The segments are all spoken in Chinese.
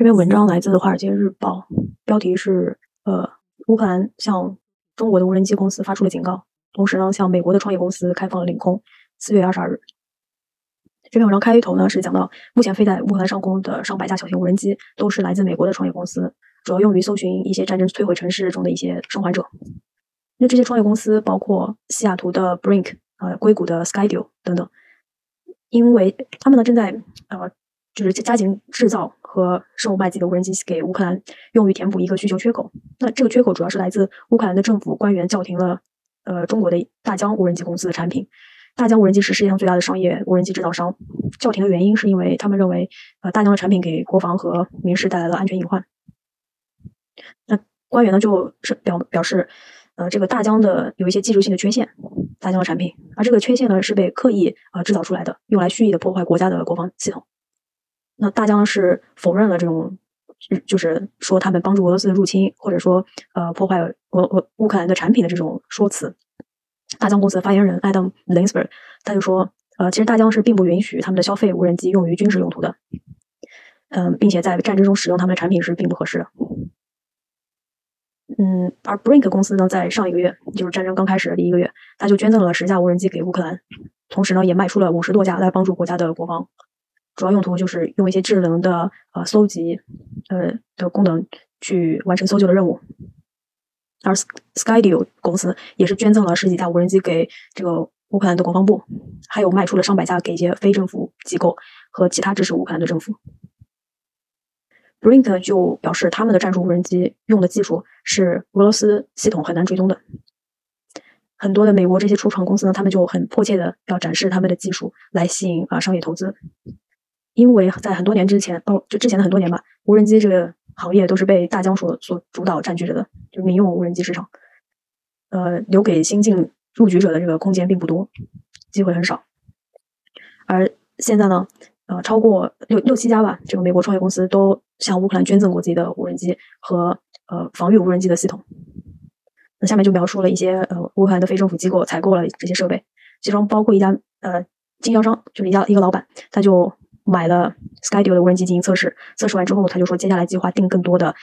这篇文章来自《华尔街日报》，标题是“呃，乌克兰向中国的无人机公司发出了警告，同时呢，向美国的创业公司开放了领空。”四月二十二日，这篇文章开头呢是讲到，目前飞在乌克兰上空的上百架小型无人机都是来自美国的创业公司，主要用于搜寻一些战争摧毁城市中的一些生还者。那这些创业公司包括西雅图的 Brink，呃，硅谷的 Skydio 等等，因为他们呢正在呃，就是加紧制造。和售卖自己的无人机给乌克兰，用于填补一个需求缺口。那这个缺口主要是来自乌克兰的政府官员叫停了，呃，中国的大疆无人机公司的产品。大疆无人机是世界上最大的商业无人机制造商，叫停的原因是因为他们认为，呃，大疆的产品给国防和民事带来了安全隐患。那官员呢，就是表表示，呃，这个大疆的有一些技术性的缺陷，大疆的产品，而这个缺陷呢，是被刻意呃制造出来的，用来蓄意的破坏国家的国防系统。那大疆是否认了这种，就是说他们帮助俄罗斯入侵，或者说呃破坏俄俄乌克兰的产品的这种说辞。大疆公司的发言人 Adam Linsberg 他就说，呃，其实大疆是并不允许他们的消费无人机用于军事用途的，嗯，并且在战争中使用他们的产品是并不合适的。嗯，而 Brink 公司呢，在上一个月，就是战争刚开始的第一个月，他就捐赠了十架无人机给乌克兰，同时呢，也卖出了五十多架来帮助国家的国防。主要用途就是用一些智能的呃搜集呃的功能去完成搜救的任务，而 Skydio 公司也是捐赠了十几架无人机给这个乌克兰的国防部，还有卖出了上百架给一些非政府机构和其他支持乌克兰的政府。Brink 就表示，他们的战术无人机用的技术是俄罗斯系统很难追踪的。很多的美国这些初创公司呢，他们就很迫切的要展示他们的技术来吸引啊商业投资。因为在很多年之前，哦，就之前的很多年吧，无人机这个行业都是被大疆所所主导占据着的，就是民用无人机市场，呃，留给新进入局者的这个空间并不多，机会很少。而现在呢，呃，超过六六七家吧，这个美国创业公司都向乌克兰捐赠过自己的无人机和呃防御无人机的系统。那下面就描述了一些呃乌克兰的非政府机构采购了这些设备，其中包括一家呃经销商，就是一家一个老板，他就。买了 Skydio 的无人机进行测试，测试完之后，他就说接下来计划订更多的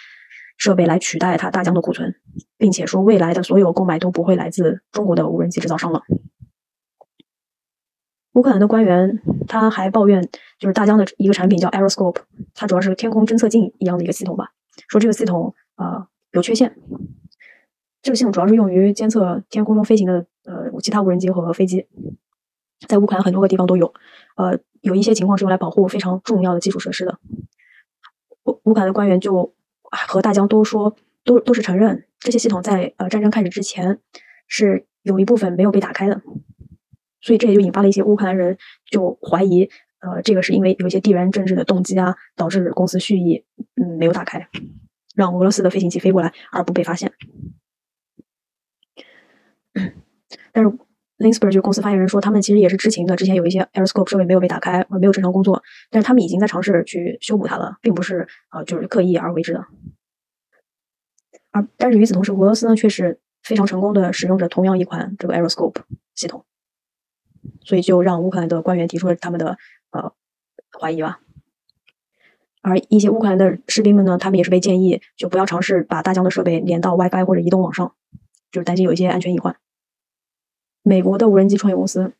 设备来取代他大疆的库存，并且说未来的所有购买都不会来自中国的无人机制造商了。乌克兰的官员他还抱怨，就是大疆的一个产品叫 Aeroscope，它主要是天空侦测镜一样的一个系统吧，说这个系统啊有缺陷。这个系统主要是用于监测天空中飞行的呃其他无人机和飞机，在乌克兰很多个地方都有，呃。有一些情况是用来保护非常重要的基础设施的。乌乌克兰的官员就和大疆都说，都都是承认这些系统在呃战争开始之前是有一部分没有被打开的，所以这也就引发了一些乌克兰人就怀疑，呃，这个是因为有一些地缘政治的动机啊，导致公司蓄意嗯没有打开，让俄罗斯的飞行器飞过来而不被发现。但是。Linsberg 就是公司发言人说，他们其实也是知情的。之前有一些 Aeroscope 设备没有被打开，或者没有正常工作，但是他们已经在尝试去修补它了，并不是呃就是刻意而为之的。而但是与此同时，俄罗斯呢却是非常成功的使用着同样一款这个 Aeroscope 系统，所以就让乌克兰的官员提出了他们的呃怀疑吧。而一些乌克兰的士兵们呢，他们也是被建议就不要尝试把大疆的设备连到 WiFi 或者移动网上，就是担心有一些安全隐患。美国的无人机创业公司，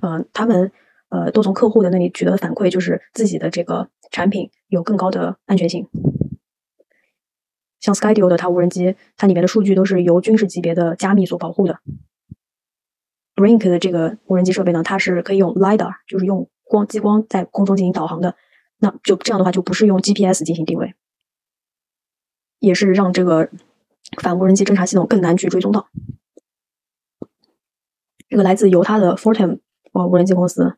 嗯，他们呃都从客户的那里取得的反馈，就是自己的这个产品有更高的安全性。像 Skydio 的它无人机，它里面的数据都是由军事级别的加密所保护的。Brink 的这个无人机设备呢，它是可以用 lidar，就是用光激光在空中进行导航的。那就这样的话，就不是用 GPS 进行定位，也是让这个反无人机侦察系统更难去追踪到。这个来自犹他的 Fortem 呃无人机公司，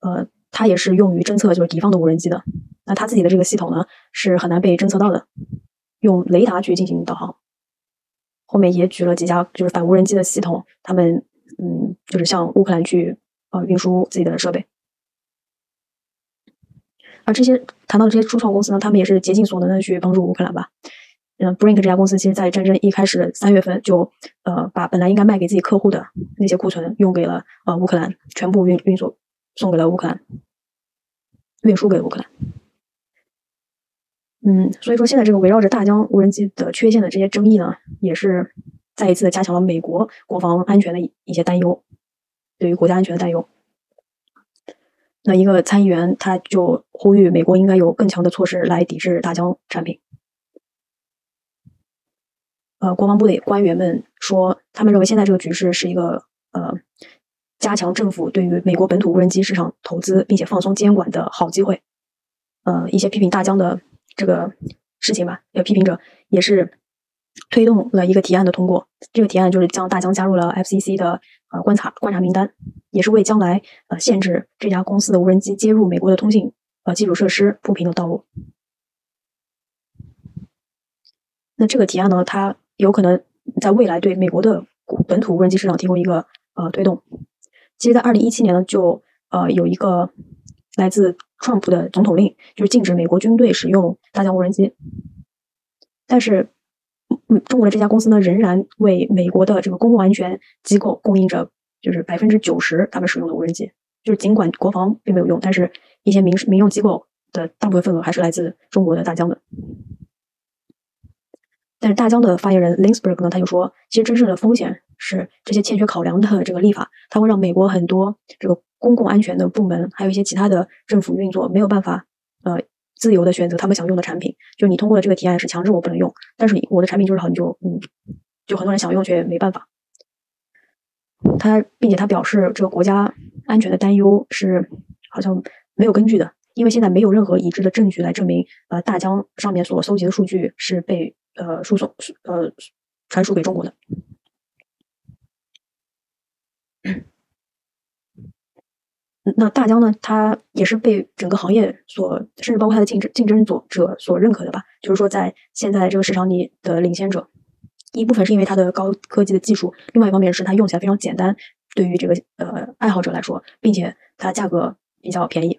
呃，它也是用于侦测就是敌方的无人机的。那它自己的这个系统呢，是很难被侦测到的，用雷达去进行导航。后面也举了几家就是反无人机的系统，他们嗯，就是向乌克兰去呃运输自己的设备。而这些谈到这些初创公司呢，他们也是竭尽所能的去帮助乌克兰吧。嗯，Brink 这家公司其实，在战争一开始三月份就，呃，把本来应该卖给自己客户的那些库存，用给了呃乌克兰，全部运运送送给了乌克兰，运输给乌克兰。嗯，所以说现在这个围绕着大疆无人机的缺陷的这些争议呢，也是再一次的加强了美国国防安全的一些担忧，对于国家安全的担忧。那一个参议员他就呼吁美国应该有更强的措施来抵制大疆产品。呃，国防部的官员们说，他们认为现在这个局势是一个呃加强政府对于美国本土无人机市场投资并且放松监管的好机会。呃，一些批评大疆的。这个事情吧，有批评者也是推动了一个提案的通过。这个提案就是将大疆加入了 FCC 的呃观察观察名单，也是为将来呃限制这家公司的无人机接入美国的通信呃基础设施铺平了道路。那这个提案呢，它有可能在未来对美国的本土无人机市场提供一个呃推动。其实，在二零一七年呢，就呃有一个来自。Trump 的总统令就是禁止美国军队使用大疆无人机，但是，嗯，中国的这家公司呢，仍然为美国的这个公共安全机构供应着就是百分之九十他们使用的无人机。就是尽管国防并没有用，但是一些民民用机构的大部分份额还是来自中国的大疆的。但是大疆的发言人 Linsberg 呢，他就说，其实真正的风险是这些欠缺考量的这个立法，它会让美国很多这个。公共安全的部门，还有一些其他的政府运作没有办法，呃，自由的选择他们想用的产品。就你通过的这个提案是强制我不能用，但是我的产品就是好，你就嗯，就很多人想用却没办法。他并且他表示，这个国家安全的担忧是好像没有根据的，因为现在没有任何已知的证据来证明，呃，大疆上面所搜集的数据是被呃输送呃传输给中国的。那大疆呢？它也是被整个行业所，甚至包括它的竞争竞争者者所认可的吧？就是说，在现在这个市场里的领先者，一部分是因为它的高科技的技术，另外一方面是它用起来非常简单，对于这个呃爱好者来说，并且它价格比较便宜。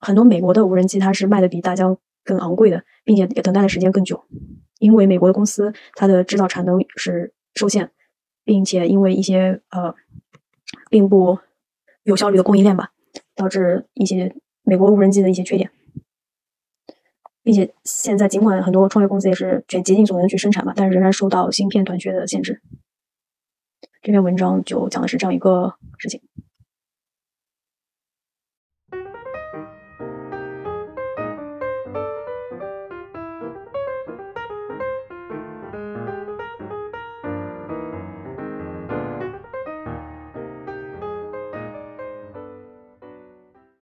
很多美国的无人机它是卖的比大疆更昂贵的，并且也等待的时间更久，因为美国的公司它的制造产能是受限，并且因为一些呃，并不。有效率的供应链吧，导致一些美国无人机的一些缺点，并且现在尽管很多创业公司也是全竭尽所能去生产吧，但是仍然受到芯片短缺的限制。这篇文章就讲的是这样一个事情。